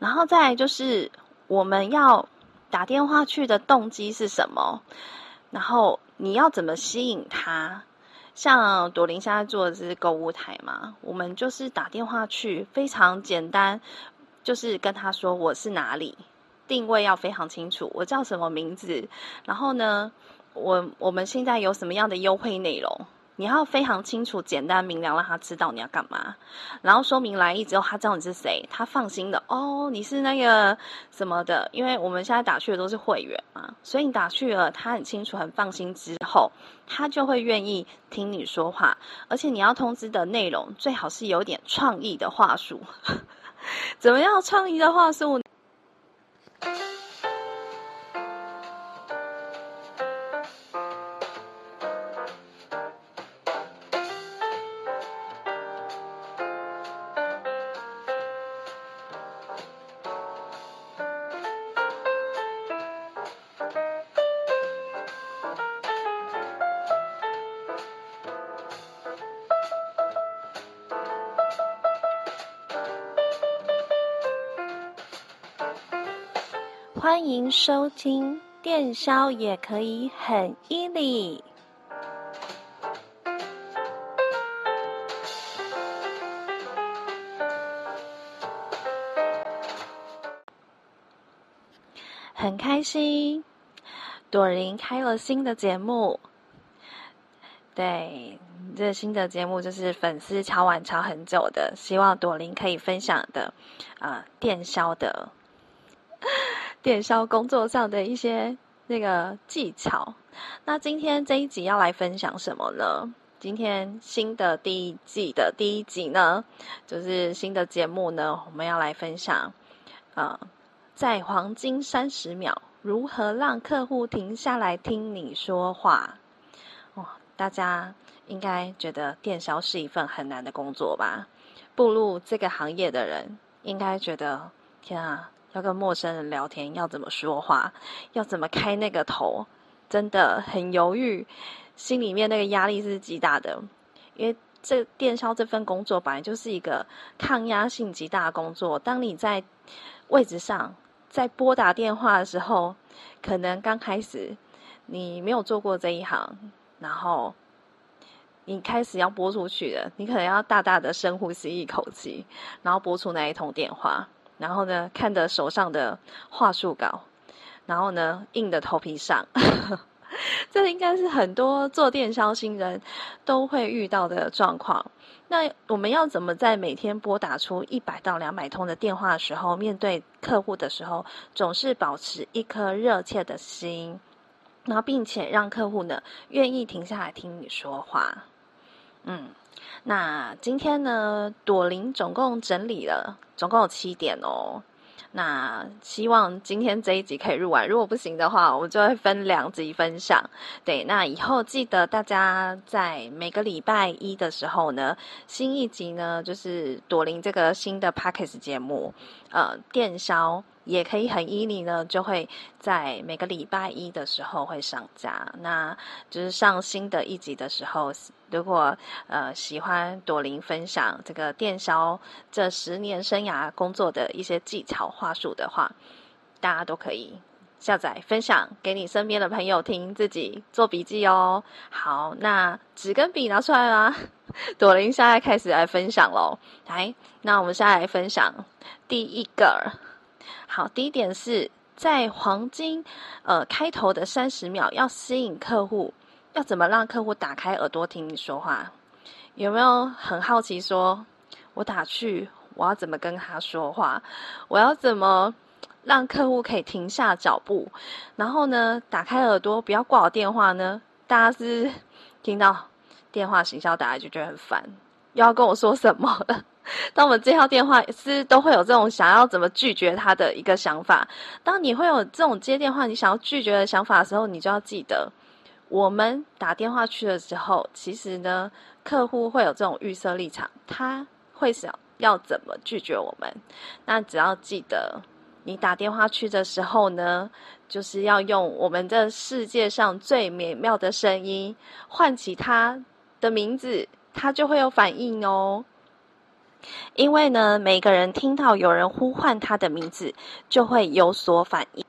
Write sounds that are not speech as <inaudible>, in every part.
然后再就是我们要打电话去的动机是什么？然后你要怎么吸引他？像朵琳现在做的是购物台嘛，我们就是打电话去，非常简单，就是跟他说我是哪里，定位要非常清楚，我叫什么名字，然后呢，我我们现在有什么样的优惠内容。你要非常清楚、简单明了，让他知道你要干嘛，然后说明来意之后，他知道你是谁，他放心的哦，你是那个什么的，因为我们现在打去的都是会员嘛，所以你打去了，他很清楚、很放心之后，他就会愿意听你说话，而且你要通知的内容最好是有点创意的话术，<laughs> 怎么样创意的话术？欢迎收听，电销也可以很 easy。很开心，朵琳开了新的节目。对，这新的节目就是粉丝敲碗敲很久的，希望朵琳可以分享的，啊、电销的。电销工作上的一些那个技巧。那今天这一集要来分享什么呢？今天新的第一季的第一集呢，就是新的节目呢，我们要来分享，呃，在黄金三十秒，如何让客户停下来听你说话。哇，大家应该觉得电销是一份很难的工作吧？步入这个行业的人应该觉得，天啊！要跟陌生人聊天，要怎么说话，要怎么开那个头，真的很犹豫，心里面那个压力是极大的。因为这电销这份工作本来就是一个抗压性极大的工作。当你在位置上，在拨打电话的时候，可能刚开始你没有做过这一行，然后你开始要拨出去了，你可能要大大的深呼吸一口气，然后拨出那一通电话。然后呢，看着手上的话术稿，然后呢，硬的头皮上，<laughs> 这应该是很多做电销新人都会遇到的状况。那我们要怎么在每天拨打出一百到两百通的电话的时候，面对客户的时候，总是保持一颗热切的心，然后并且让客户呢愿意停下来听你说话。嗯。那今天呢，朵琳总共整理了，总共有七点哦。那希望今天这一集可以录完，如果不行的话，我们就会分两集分享。对，那以后记得大家在每个礼拜一的时候呢，新一集呢就是朵琳这个新的 Podcast 节目，呃，电销。也可以很 easy 呢，就会在每个礼拜一的时候会上架。那就是上新的一集的时候，如果呃喜欢朵琳分享这个电销这十年生涯工作的一些技巧话术的话，大家都可以下载分享给你身边的朋友听，自己做笔记哦。好，那纸跟笔拿出来啦，<laughs> 朵琳现在开始来分享喽。来，那我们现在来分享第一个。好，第一点是在黄金呃开头的三十秒要吸引客户，要怎么让客户打开耳朵听你说话？有没有很好奇说，我打去我要怎么跟他说话？我要怎么让客户可以停下脚步，然后呢打开耳朵不要挂我电话呢？大家是听到电话行销打来就觉得很烦，又要跟我说什么？<laughs> 当我们接到电话，是都会有这种想要怎么拒绝他的一个想法。当你会有这种接电话，你想要拒绝的想法的时候，你就要记得，我们打电话去的时候，其实呢，客户会有这种预设立场，他会想要怎么拒绝我们。那只要记得，你打电话去的时候呢，就是要用我们这世界上最美妙的声音唤起他的名字，他就会有反应哦。因为呢，每个人听到有人呼唤他的名字，就会有所反应。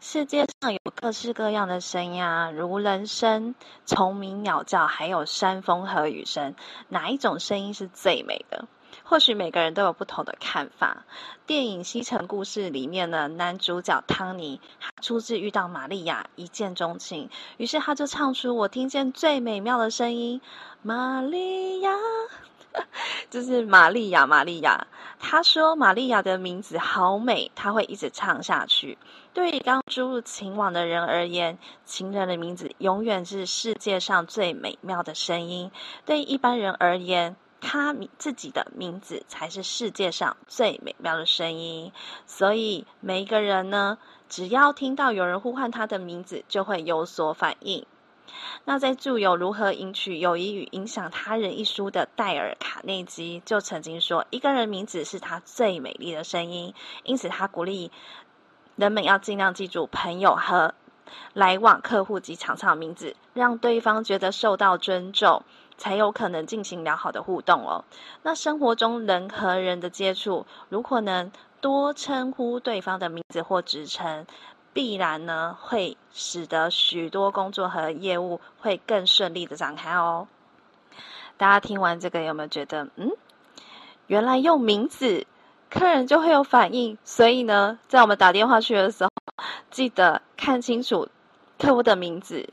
世界上有各式各样的声音啊，如人声、虫鸣、鸟叫，还有山风和雨声。哪一种声音是最美的？或许每个人都有不同的看法。电影《西城故事》里面呢，男主角汤尼，他初次遇到玛利亚，一见钟情，于是他就唱出我听见最美妙的声音，玛利亚。<laughs> 就是玛利亚，玛利亚。他说玛利亚的名字好美，他会一直唱下去。对于刚注入情网的人而言，情人的名字永远是世界上最美妙的声音。对于一般人而言，他自己的名字才是世界上最美妙的声音。所以每一个人呢，只要听到有人呼唤他的名字，就会有所反应。那在著有《如何赢取友谊与影响他人》一书的戴尔·卡内基就曾经说：“一个人名字是他最美丽的声音。”因此，他鼓励人们要尽量记住朋友和来往客户及厂商的名字，让对方觉得受到尊重，才有可能进行良好的互动哦。那生活中人和人的接触，如果能多称呼对方的名字或职称。必然呢，会使得许多工作和业务会更顺利的展开哦。大家听完这个有没有觉得，嗯，原来用名字，客人就会有反应。所以呢，在我们打电话去的时候，记得看清楚客户的名字，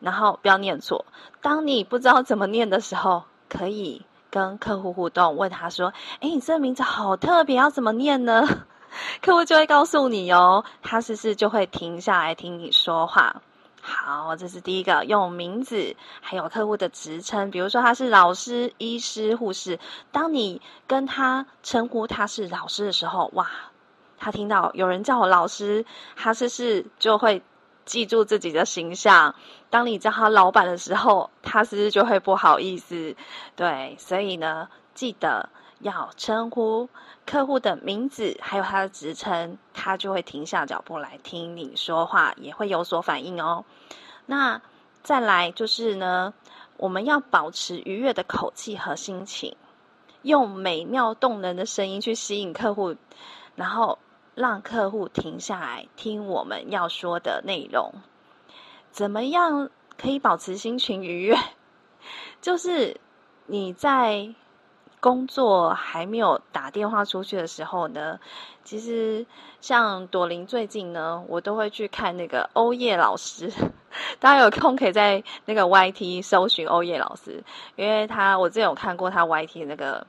然后不要念错。当你不知道怎么念的时候，可以跟客户互动，问他说：“诶，你这个名字好特别，要怎么念呢？” <laughs> 客户就会告诉你哦，他是不是就会停下来听你说话？好，这是第一个，用名字，还有客户的职称，比如说他是老师、医师、护士。当你跟他称呼他是老师的时候，哇，他听到有人叫我老师，他是不是就会记住自己的形象？当你叫他老板的时候，他是不是就会不好意思？对，所以呢，记得。要称呼客户的名字，还有他的职称，他就会停下脚步来听你说话，也会有所反应哦。那再来就是呢，我们要保持愉悦的口气和心情，用美妙动人的声音去吸引客户，然后让客户停下来听我们要说的内容。怎么样可以保持心情愉悦？<laughs> 就是你在。工作还没有打电话出去的时候呢，其实像朵琳最近呢，我都会去看那个欧叶老师。<laughs> 大家有空可以在那个 YT 搜寻欧叶老师，因为他我之前有看过他 YT 那个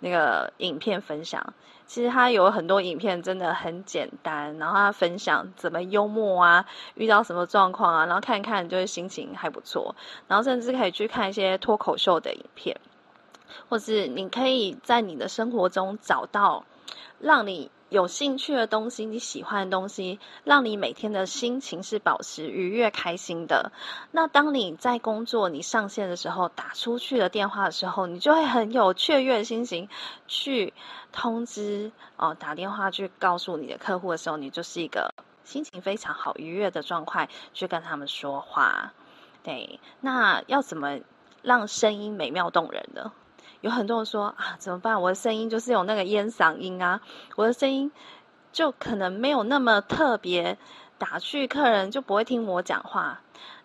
那个影片分享。其实他有很多影片真的很简单，然后他分享怎么幽默啊，遇到什么状况啊，然后看看就是心情还不错。然后甚至可以去看一些脱口秀的影片。或是你可以在你的生活中找到让你有兴趣的东西，你喜欢的东西，让你每天的心情是保持愉悦、开心的。那当你在工作、你上线的时候，打出去的电话的时候，你就会很有雀跃的心情去通知哦，打电话去告诉你的客户的时候，你就是一个心情非常好、愉悦的状态去跟他们说话。对，那要怎么让声音美妙动人呢？有很多人说啊，怎么办？我的声音就是有那个烟嗓音啊，我的声音就可能没有那么特别，打趣客人就不会听我讲话。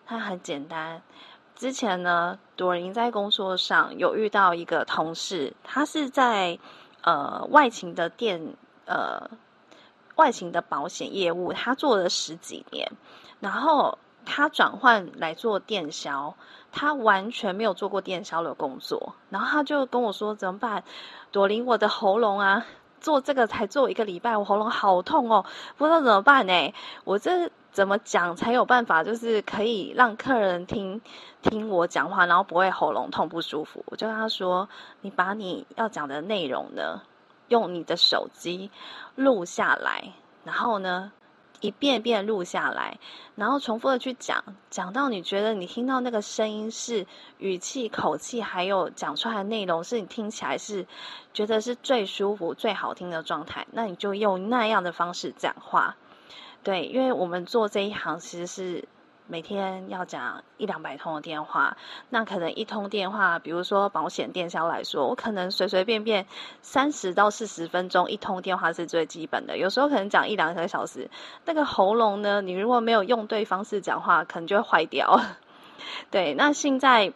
它很简单。之前呢，朵琳在工作上有遇到一个同事，他是在呃外勤的店呃外勤的保险业务，他做了十几年，然后他转换来做电销。他完全没有做过电销的工作，然后他就跟我说：“怎么办？朵琳，我的喉咙啊，做这个才做一个礼拜，我喉咙好痛哦，不知道怎么办呢？我这怎么讲才有办法，就是可以让客人听听我讲话，然后不会喉咙痛不舒服？”我就跟他说：“你把你要讲的内容呢，用你的手机录下来，然后呢。”一遍一遍录下来，然后重复的去讲，讲到你觉得你听到那个声音是语气、口气，还有讲出来的内容是你听起来是觉得是最舒服、最好听的状态，那你就用那样的方式讲话。对，因为我们做这一行其实是每天要讲一两百通的电话，那可能一通电话，比如说保险电销来说，我可能随随便便三十到四十分钟一通电话是最基本的，有时候可能讲一两个小时，那个喉咙呢，你如果没有用对方式讲话，可能就会坏掉。<laughs> 对，那现在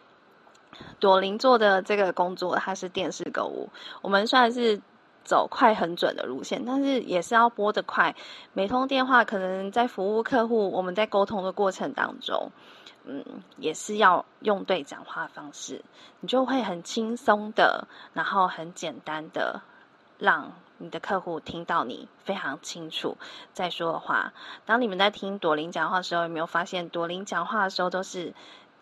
朵琳做的这个工作，它是电视购物，我们算是。走快很准的路线，但是也是要拨得快。每通电话可能在服务客户，我们在沟通的过程当中，嗯，也是要用对讲话方式，你就会很轻松的，然后很简单的，让你的客户听到你非常清楚在说的话。当你们在听朵琳讲话的时候，有没有发现朵琳讲话的时候都是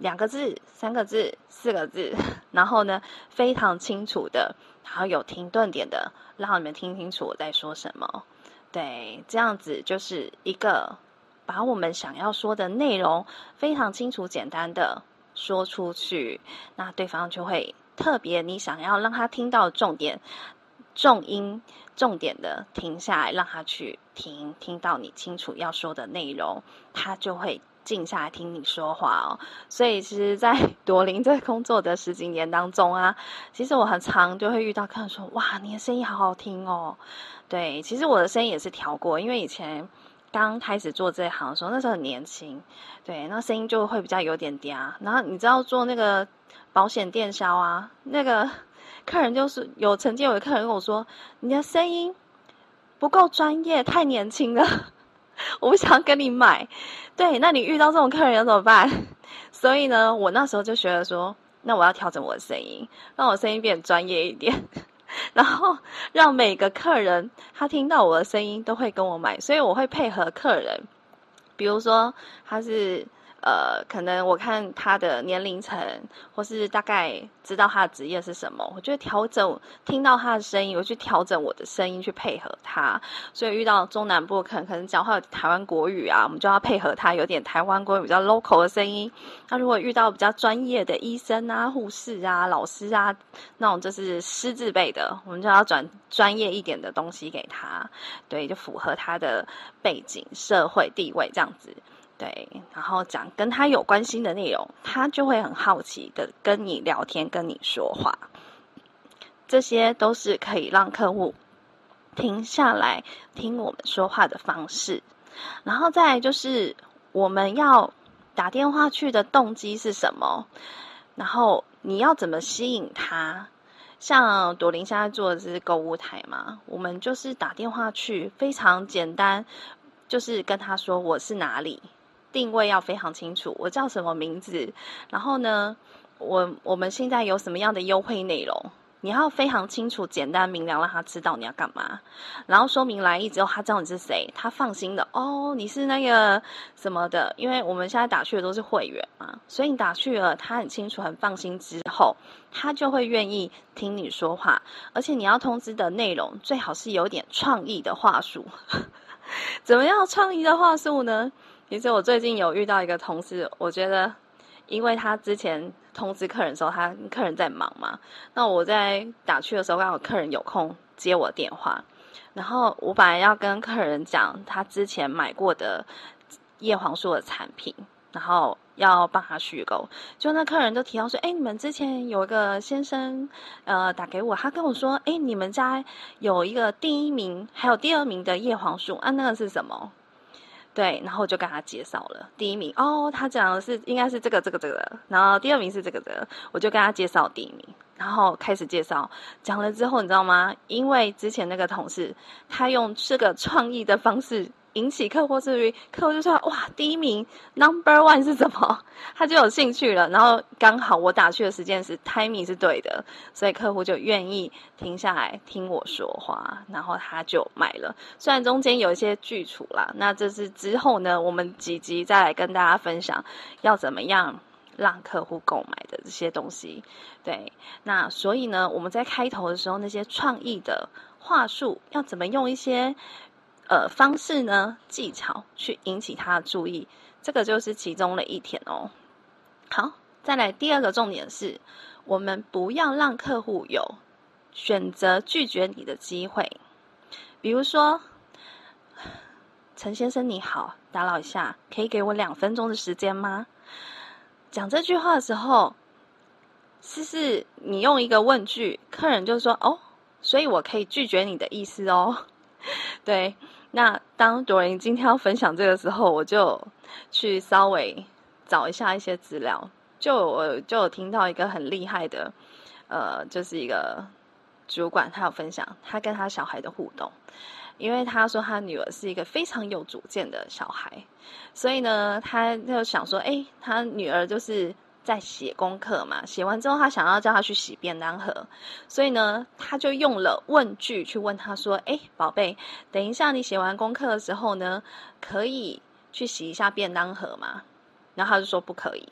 两个字、三个字、四个字，然后呢，非常清楚的。然后有停顿点的，让你们听清楚我在说什么。对，这样子就是一个把我们想要说的内容非常清楚、简单的说出去，那对方就会特别你想要让他听到重点、重音、重点的停下来，让他去听，听到你清楚要说的内容，他就会。静下来听你说话哦，所以其实，在 <laughs> 朵琳这工作的十几年当中啊，其实我很常就会遇到客人说：“哇，你的声音好好听哦。”对，其实我的声音也是调过，因为以前刚开始做这行的时候，那时候很年轻，对，那声音就会比较有点嗲。然后你知道做那个保险电销啊，那个 <laughs> 客人就是有曾经有个客人跟我说：“你的声音不够专业，太年轻了。”我不想跟你买，对，那你遇到这种客人要怎么办？<laughs> 所以呢，我那时候就学了说，那我要调整我的声音，让我声音变专业一点，<laughs> 然后让每个客人他听到我的声音都会跟我买，所以我会配合客人，比如说他是。呃，可能我看他的年龄层，或是大概知道他的职业是什么，我就调整听到他的声音，我去调整我的声音去配合他。所以遇到中南部可能可能讲话有台湾国语啊，我们就要配合他有点台湾国语比较 local 的声音。那如果遇到比较专业的医生啊、护士啊、老师啊，那种就是师字辈的，我们就要转专业一点的东西给他，对，就符合他的背景、社会地位这样子。对，然后讲跟他有关系的内容，他就会很好奇的跟你聊天，跟你说话。这些都是可以让客户停下来听我们说话的方式。然后再就是我们要打电话去的动机是什么？然后你要怎么吸引他？像朵琳现在做的是购物台嘛，我们就是打电话去，非常简单，就是跟他说我是哪里。定位要非常清楚，我叫什么名字？然后呢，我我们现在有什么样的优惠内容？你要非常清楚、简单明了，让他知道你要干嘛。然后说明来意之后，他知道你是谁，他放心的哦，你是那个什么的。因为我们现在打去的都是会员嘛，所以你打去了，他很清楚、很放心之后，他就会愿意听你说话。而且你要通知的内容最好是有点创意的话术。<laughs> 怎么样创意的话术呢？其实我最近有遇到一个同事，我觉得，因为他之前通知客人的时候，他客人在忙嘛，那我在打去的时候，刚好客人有空接我电话，然后我本来要跟客人讲他之前买过的叶黄素的产品，然后要帮他续购，就那客人都提到说，哎，你们之前有一个先生，呃，打给我，他跟我说，哎，你们家有一个第一名，还有第二名的叶黄素，啊，那个是什么？对，然后我就跟他介绍了第一名哦，他讲的是应该是这个这个这个，然后第二名是这个这个，我就跟他介绍第一名，然后开始介绍，讲了之后你知道吗？因为之前那个同事他用这个创意的方式。引起客户注意，客户就说：“哇，第一名 Number One 是什么？” <laughs> 他就有兴趣了。然后刚好我打去的时间是 timing 是对的，所以客户就愿意停下来听我说话，然后他就买了。虽然中间有一些剧处啦，那这是之后呢，我们几集再来跟大家分享要怎么样让客户购买的这些东西。对，那所以呢，我们在开头的时候那些创意的话术要怎么用一些。呃，方式呢，技巧去引起他的注意，这个就是其中的一点哦。好，再来第二个重点是，我们不要让客户有选择拒绝你的机会。比如说，陈先生你好，打扰一下，可以给我两分钟的时间吗？”讲这句话的时候，是是你用一个问句，客人就说：“哦，所以我可以拒绝你的意思哦。<laughs> ”对，那当朵琳今天要分享这个时候，我就去稍微找一下一些资料，就我就有听到一个很厉害的，呃，就是一个主管，他有分享他跟他小孩的互动，因为他说他女儿是一个非常有主见的小孩，所以呢，他就想说，哎，他女儿就是。在写功课嘛，写完之后他想要叫他去洗便当盒，所以呢，他就用了问句去问他说：“哎，宝贝，等一下你写完功课的时候呢，可以去洗一下便当盒吗？”然后他就说不可以，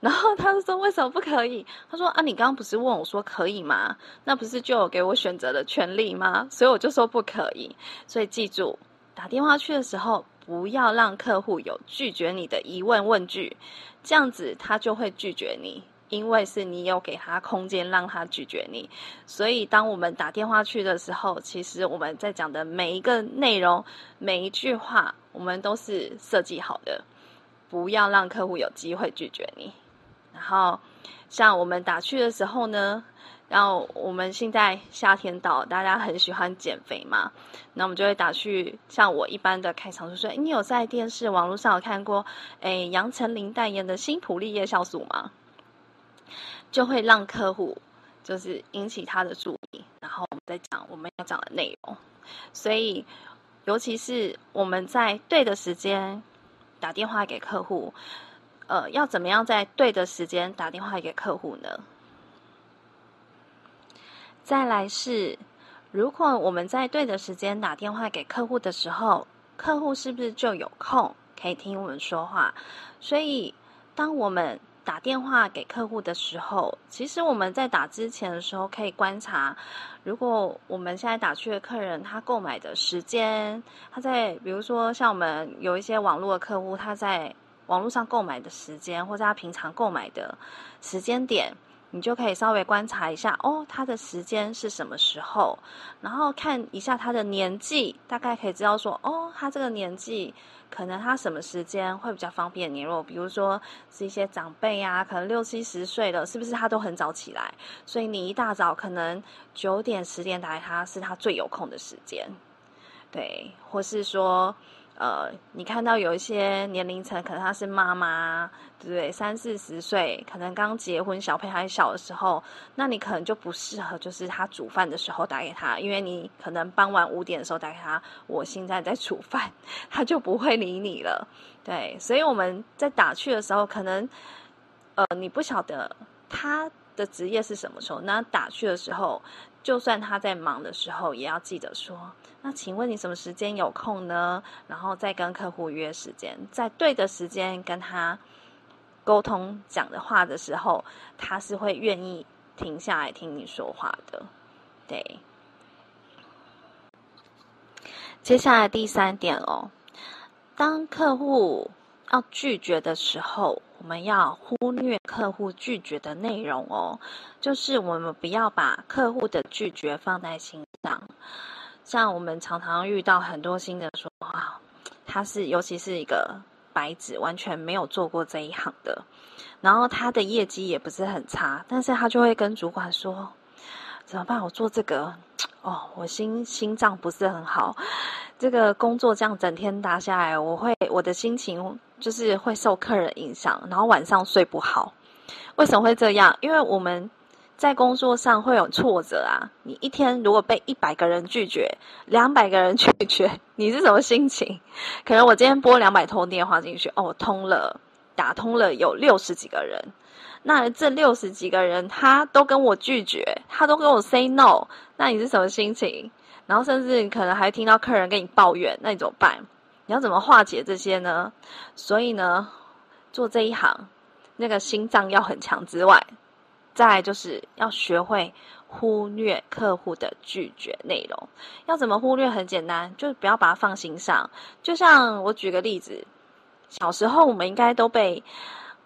然后他就说为什么不可以？他说：“啊，你刚刚不是问我说可以吗？那不是就有给我选择的权利吗？所以我就说不可以。所以记住，打电话去的时候。”不要让客户有拒绝你的疑问问句，这样子他就会拒绝你，因为是你有给他空间让他拒绝你。所以当我们打电话去的时候，其实我们在讲的每一个内容、每一句话，我们都是设计好的，不要让客户有机会拒绝你。然后像我们打去的时候呢，然后我们现在夏天到，大家很喜欢减肥嘛，那我们就会打去，像我一般的开场就说：“你有在电视、网络上有看过，诶，杨丞琳代言的新普利叶酵素吗？”就会让客户就是引起他的注意，然后我们再讲我们要讲的内容。所以，尤其是我们在对的时间打电话给客户，呃，要怎么样在对的时间打电话给客户呢？再来是，如果我们在对的时间打电话给客户的时候，客户是不是就有空可以听我们说话？所以，当我们打电话给客户的时候，其实我们在打之前的时候可以观察，如果我们现在打去的客人他购买的时间，他在比如说像我们有一些网络的客户，他在网络上购买的时间，或者他平常购买的时间点。你就可以稍微观察一下哦，他的时间是什么时候，然后看一下他的年纪，大概可以知道说哦，他这个年纪可能他什么时间会比较方便你。如果，比如说是一些长辈啊，可能六七十岁了，是不是他都很早起来？所以你一大早可能九点十点打给他是他最有空的时间，对，或是说。呃，你看到有一些年龄层，可能她是妈妈，对不对？三四十岁，可能刚结婚，小朋友还小的时候，那你可能就不适合，就是她煮饭的时候打给她，因为你可能傍晚五点的时候打给她，我现在在煮饭，<laughs> 她就不会理你了。对，所以我们在打趣的时候，可能呃，你不晓得她的职业是什么时候，那打趣的时候，就算他在忙的时候，也要记得说。那请问你什么时间有空呢？然后再跟客户约时间，在对的时间跟他沟通讲的话的时候，他是会愿意停下来听你说话的。对。接下来第三点哦，当客户要拒绝的时候，我们要忽略客户拒绝的内容哦，就是我们不要把客户的拒绝放在心上。像我们常常遇到很多新的说啊，他是尤其是一个白纸，完全没有做过这一行的，然后他的业绩也不是很差，但是他就会跟主管说，怎么办？我做这个，哦，我心心脏不是很好，这个工作这样整天打下来，我会我的心情就是会受客人影响，然后晚上睡不好。为什么会这样？因为我们。在工作上会有挫折啊！你一天如果被一百个人拒绝，两百个人 <laughs> 拒绝，你是什么心情？可能我今天拨两百通电话进去，哦，通了，打通了有六十几个人，那这六十几个人他都跟我拒绝，他都跟我 say no，那你是什么心情？然后甚至可能还听到客人跟你抱怨，那你怎么办？你要怎么化解这些呢？所以呢，做这一行，那个心脏要很强之外。再就是要学会忽略客户的拒绝内容。要怎么忽略？很简单，就是不要把它放心上。就像我举个例子，小时候我们应该都被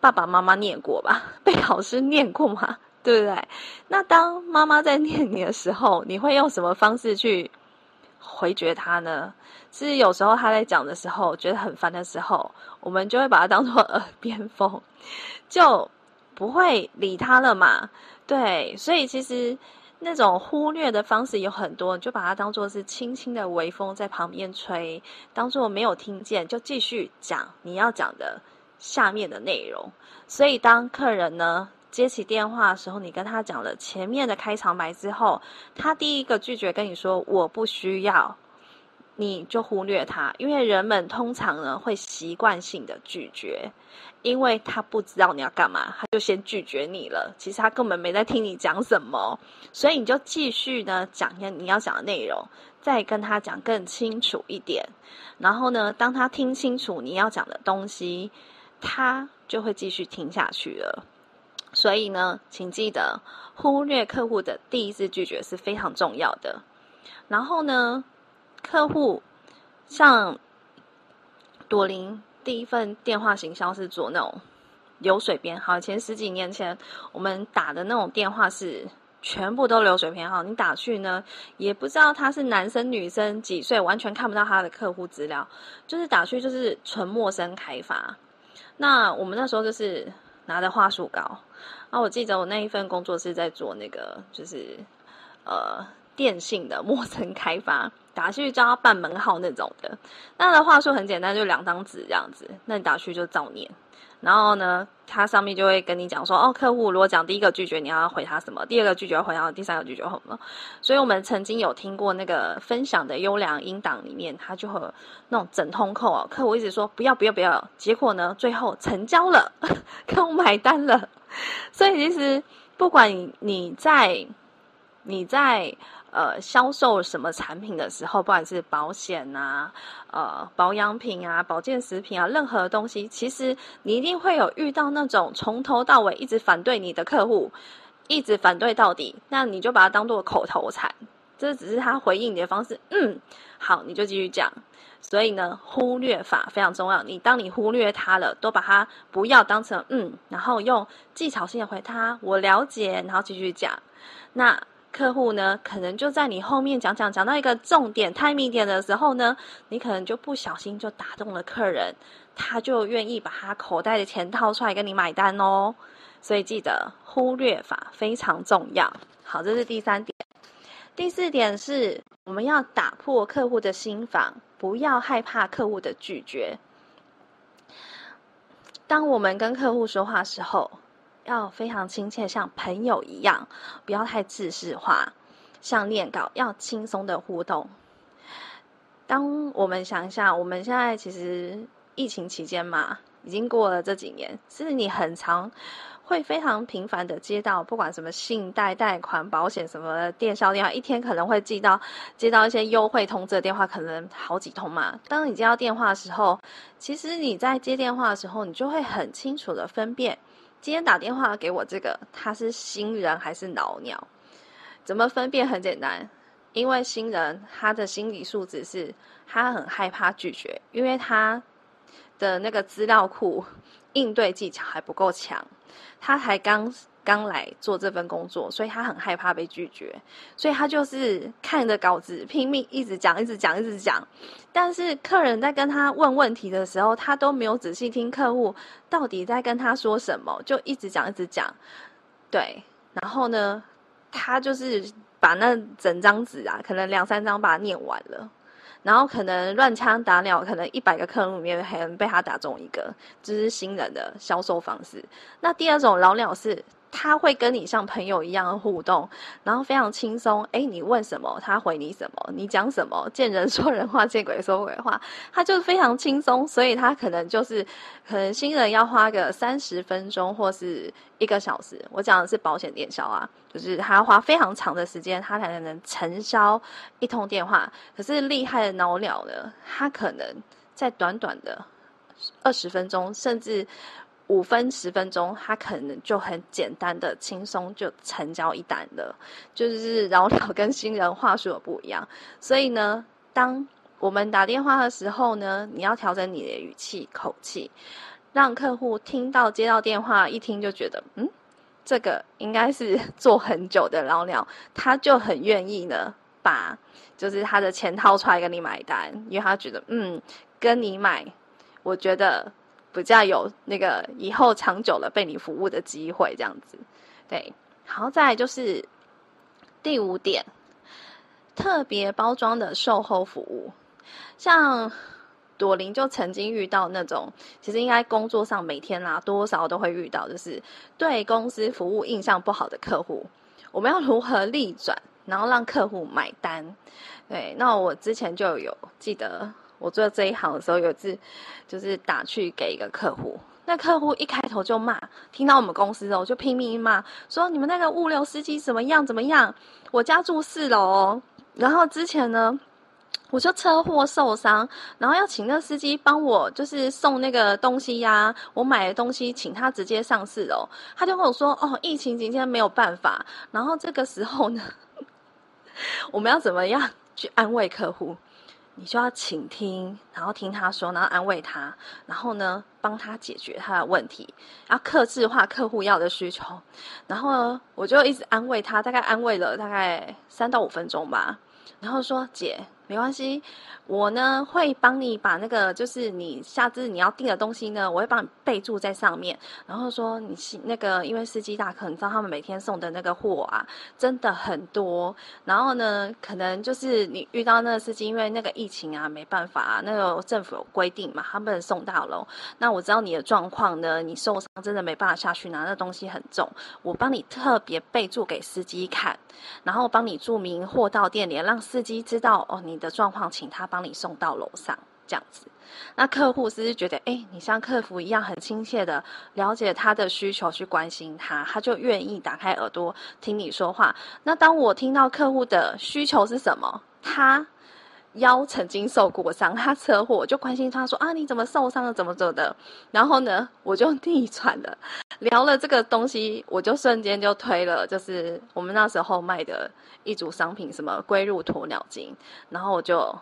爸爸妈妈念过吧？被老师念过嘛？对不对？那当妈妈在念你的时候，你会用什么方式去回绝他呢？是有时候他在讲的时候觉得很烦的时候，我们就会把它当做耳边风，就不会理他了嘛。对，所以其实那种忽略的方式有很多，你就把它当做是轻轻的微风在旁边吹，当做没有听见，就继续讲你要讲的下面的内容。所以当客人呢，接起电话的时候，你跟他讲了前面的开场白之后，他第一个拒绝跟你说“我不需要”。你就忽略他，因为人们通常呢会习惯性的拒绝，因为他不知道你要干嘛，他就先拒绝你了。其实他根本没在听你讲什么，所以你就继续呢讲一下你要讲的内容，再跟他讲更清楚一点。然后呢，当他听清楚你要讲的东西，他就会继续听下去了。所以呢，请记得忽略客户的第一次拒绝是非常重要的。然后呢，客户像朵琳第一份电话行销是做那种流水编号，前十几年前我们打的那种电话是全部都流水编号，你打去呢也不知道他是男生女生几岁，完全看不到他的客户资料，就是打去就是纯陌生开发。那我们那时候就是拿着话术稿，啊，我记得我那一份工作是在做那个就是呃。电信的陌生开发，打去叫他办门号那种的，那的话术很简单，就两张纸这样子。那你打去就照念，然后呢，他上面就会跟你讲说，哦，客户如果讲第一个拒绝，你要回他什么？第二个拒绝要回他，第三个拒绝什么？所以我们曾经有听过那个分享的优良音档里面，他就会那种整通扣哦，客户一直说不要不要不要，结果呢，最后成交了，<laughs> 客户买单了。所以其实不管你你在你在。呃，销售什么产品的时候，不管是保险啊、呃保养品啊、保健食品啊，任何东西，其实你一定会有遇到那种从头到尾一直反对你的客户，一直反对到底，那你就把它当做口头禅，这只是他回应你的方式。嗯，好，你就继续讲。所以呢，忽略法非常重要。你当你忽略他了，都把它不要当成嗯，然后用技巧性的回他，我了解，然后继续讲。那。客户呢，可能就在你后面讲讲讲到一个重点、timing 点的时候呢，你可能就不小心就打动了客人，他就愿意把他口袋的钱掏出来跟你买单哦。所以记得忽略法非常重要。好，这是第三点。第四点是我们要打破客户的心防，不要害怕客户的拒绝。当我们跟客户说话的时候，要非常亲切，像朋友一样，不要太制式化，像念稿要轻松的互动。当我们想一下，我们现在其实疫情期间嘛，已经过了这几年，其实你很常会非常频繁的接到，不管什么信贷、贷款、保险什么电销电话，一天可能会接到接到一些优惠通知的电话，可能好几通嘛。当你接到电话的时候，其实你在接电话的时候，你就会很清楚的分辨。今天打电话给我这个，他是新人还是老鸟？怎么分辨？很简单，因为新人他的心理素质是，他很害怕拒绝，因为他的那个资料库应对技巧还不够强，他才刚。刚来做这份工作，所以他很害怕被拒绝，所以他就是看着稿子拼命一直讲，一直讲，一直讲。但是客人在跟他问问题的时候，他都没有仔细听客户到底在跟他说什么，就一直讲，一直讲。对，然后呢，他就是把那整张纸啊，可能两三张把它念完了，然后可能乱枪打鸟，可能一百个客户里面还能被他打中一个，这，就是新人的销售方式。那第二种老鸟是。他会跟你像朋友一样互动，然后非常轻松。诶，你问什么，他回你什么，你讲什么，见人说人话，见鬼说鬼话，他就非常轻松。所以他可能就是，可能新人要花个三十分钟或是一个小时。我讲的是保险电销啊，就是他花非常长的时间，他才能承销一通电话。可是厉害的老鸟呢，他可能在短短的二十分钟，甚至。五分十分钟，他可能就很简单的、轻松就成交一单了。就是老鸟跟新人话术不一样，所以呢，当我们打电话的时候呢，你要调整你的语气、口气，让客户听到接到电话一听就觉得，嗯，这个应该是 <laughs> 做很久的老鸟，他就很愿意呢把就是他的钱掏出来跟你买单，因为他觉得嗯，跟你买，我觉得比较有那个以后长久了被你服务的机会，这样子。对，好，再就是第五点，特别包装的售后服务，像。朵琳就曾经遇到那种，其实应该工作上每天啊多少都会遇到，就是对公司服务印象不好的客户，我们要如何逆转，然后让客户买单？对，那我之前就有记得，我做这一行的时候，有一次就是打去给一个客户，那客户一开头就骂，听到我们公司的，我就拼命骂，说你们那个物流司机怎么样怎么样，我家住四楼哦，然后之前呢。我就车祸受伤，然后要请那司机帮我，就是送那个东西呀、我买的东西，请他直接上四楼。他就跟我说：“哦，疫情今天没有办法。”然后这个时候呢，<laughs> 我们要怎么样去安慰客户？你就要倾听，然后听他说，然后安慰他，然后呢，帮他解决他的问题，要客制化客户要的需求。然后呢，我就一直安慰他，大概安慰了大概三到五分钟吧。然后说：“姐。”没关系，我呢会帮你把那个就是你下次你要订的东西呢，我会帮你备注在上面。然后说你那个因为司机大哥，你知道他们每天送的那个货啊，真的很多。然后呢，可能就是你遇到那个司机，因为那个疫情啊，没办法啊，那个政府有规定嘛，他们送大楼。那我知道你的状况呢，你受伤真的没办法下去拿，那东西很重，我帮你特别备注给司机看，然后帮你注明货到店里，让司机知道哦你。的状况，请他帮你送到楼上，这样子。那客户是不是觉得，哎，你像客服一样很亲切的了解他的需求，去关心他，他就愿意打开耳朵听你说话。那当我听到客户的需求是什么，他腰曾经受过伤，他车祸，我就关心他说啊，你怎么受伤了，怎么走的？然后呢，我就逆转了，<laughs> 聊了这个东西，我就瞬间就推了，就是我们那时候卖的一组商品，什么龟鹿鸵鸟精，然后我就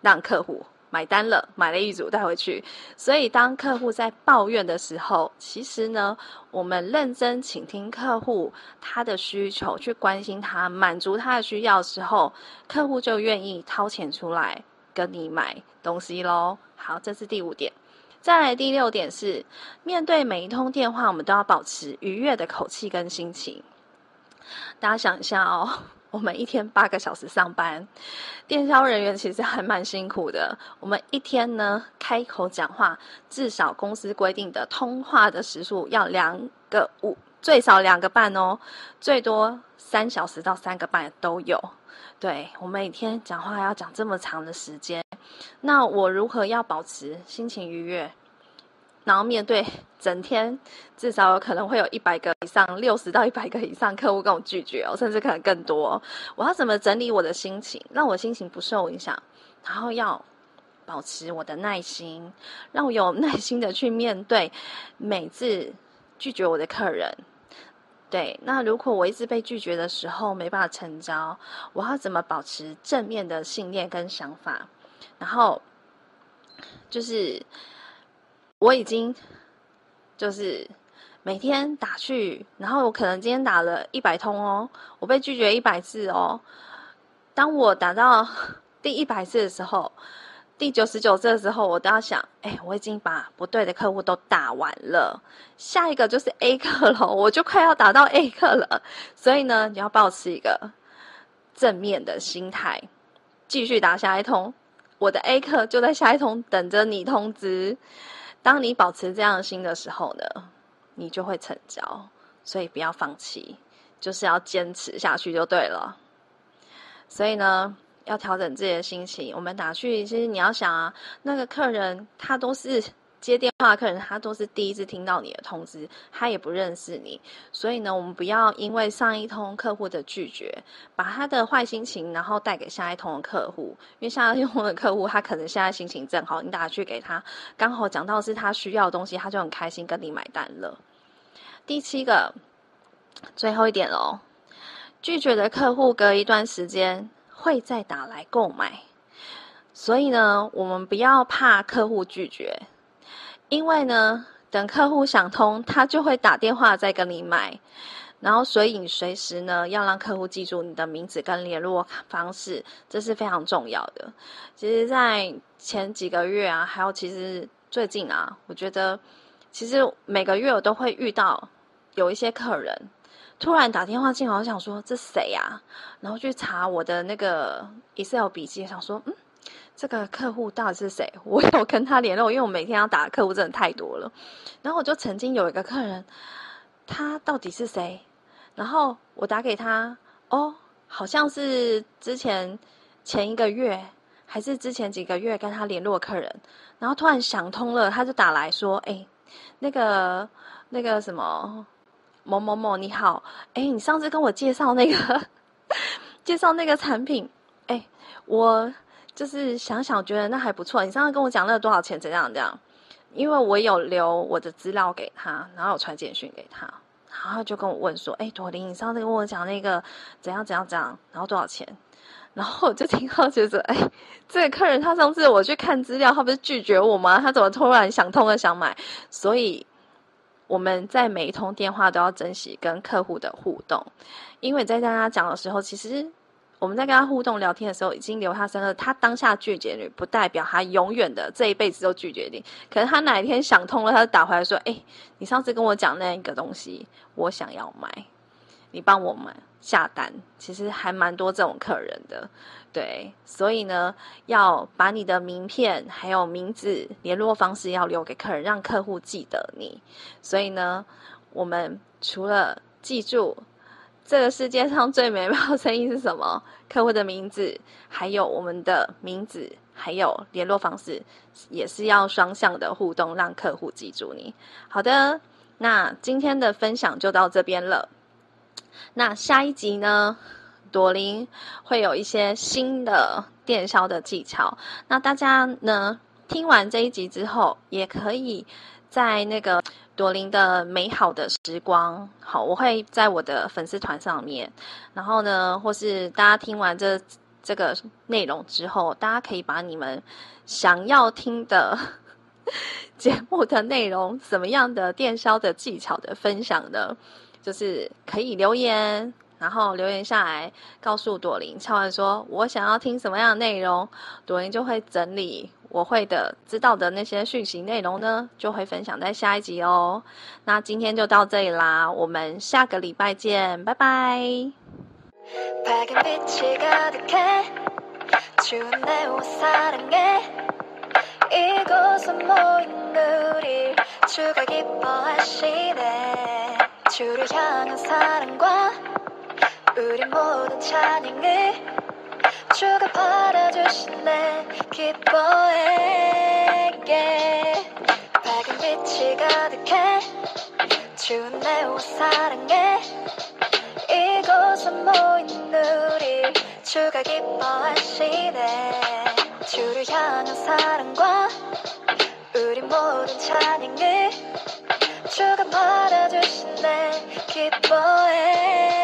让客户。买单了，买了一组带回去。所以，当客户在抱怨的时候，其实呢，我们认真倾听客户他的需求，去关心他，满足他的需要的时候，客户就愿意掏钱出来跟你买东西喽。好，这是第五点。再来第六点是，面对每一通电话，我们都要保持愉悦的口气跟心情。大家想一下哦。我们一天八个小时上班，电销人员其实还蛮辛苦的。我们一天呢，开口讲话，至少公司规定的通话的时数要两个五，最少两个半哦，最多三小时到三个半都有。对，我们每天讲话要讲这么长的时间，那我如何要保持心情愉悦？然后面对整天至少有可能会有一百个以上，六十到一百个以上客户跟我拒绝哦，甚至可能更多。我要怎么整理我的心情，让我心情不受影响？然后要保持我的耐心，让我有耐心的去面对每次拒绝我的客人。对，那如果我一直被拒绝的时候没办法成交，我要怎么保持正面的信念跟想法？然后就是。我已经就是每天打去，然后我可能今天打了一百通哦，我被拒绝一百次哦。当我打到 <laughs> 第一百次的时候，第九十九次的时候，我都要想：哎，我已经把不对的客户都打完了，下一个就是 A 客了，我就快要打到 A 客了。所以呢，你要保持一个正面的心态，继续打下一通，我的 A 客就在下一通等着你通知。当你保持这样的心的时候呢，你就会成交。所以不要放弃，就是要坚持下去就对了。所以呢，要调整自己的心情。我们打去，其实你要想啊，那个客人他都是。接电话客人，他都是第一次听到你的通知，他也不认识你，所以呢，我们不要因为上一通客户的拒绝，把他的坏心情，然后带给下一通的客户。因为下一通的客户，他可能现在心情正好，你打去给他，刚好讲到是他需要的东西，他就很开心跟你买单了。第七个，最后一点哦，拒绝的客户隔一段时间会再打来购买，所以呢，我们不要怕客户拒绝。因为呢，等客户想通，他就会打电话再跟你买。然后，所以你随时呢要让客户记住你的名字跟联络方式，这是非常重要的。其实，在前几个月啊，还有其实最近啊，我觉得其实每个月我都会遇到有一些客人突然打电话进来，我想说这谁呀？然后去查我的那个 Excel 笔记，想说嗯，这个客户到底是谁？我有跟他联络，因为我每天要打的客户真的太多了。然后我就曾经有一个客人。他到底是谁？然后我打给他，哦，好像是之前前一个月，还是之前几个月跟他联络的客人。然后突然想通了，他就打来说：“哎，那个那个什么某某某，你好，哎，你上次跟我介绍那个 <laughs> 介绍那个产品，哎，我就是想想觉得那还不错。你上次跟我讲那个多少钱？怎样怎样？”因为我有留我的资料给他，然后有传简讯给他，然后就跟我问说：“哎，朵琳，你上次跟我讲那个怎样怎样怎样，然后多少钱？”然后我就听到觉得：“哎，这个客人他上次我去看资料，他不是拒绝我吗？他怎么突然想通了想买？”所以我们在每一通电话都要珍惜跟客户的互动，因为在跟他讲的时候，其实。我们在跟他互动聊天的时候，已经留他三个。他当下拒绝你，不代表他永远的这一辈子都拒绝你。可能他哪一天想通了，他就打回来说：“哎，你上次跟我讲那一个东西，我想要买，你帮我买下单。”其实还蛮多这种客人的，对。所以呢，要把你的名片、还有名字、联络方式要留给客人，让客户记得你。所以呢，我们除了记住。这个世界上最美妙的声音是什么？客户的名字，还有我们的名字，还有联络方式，也是要双向的互动，让客户记住你。好的，那今天的分享就到这边了。那下一集呢，朵琳会有一些新的电销的技巧。那大家呢，听完这一集之后，也可以在那个。朵琳的美好的时光，好，我会在我的粉丝团上面，然后呢，或是大家听完这这个内容之后，大家可以把你们想要听的 <laughs> 节目的内容，什么样的电销的技巧的分享呢，就是可以留言，然后留言下来告诉朵琳，敲完说我想要听什么样的内容，朵琳就会整理。我会的知道的那些讯息内容呢就会分享在下一集哦。那今天就到这里啦我们下个礼拜见拜拜。 주가 바라주시네 기뻐에게. 밝은 빛이 가득해. 추운 내 옷 사랑해. 이곳에 모인 우리 주가 기뻐하시네 주를 향한 사랑과 우리 모든 찬양을 주가 말아주시네 기뻐해.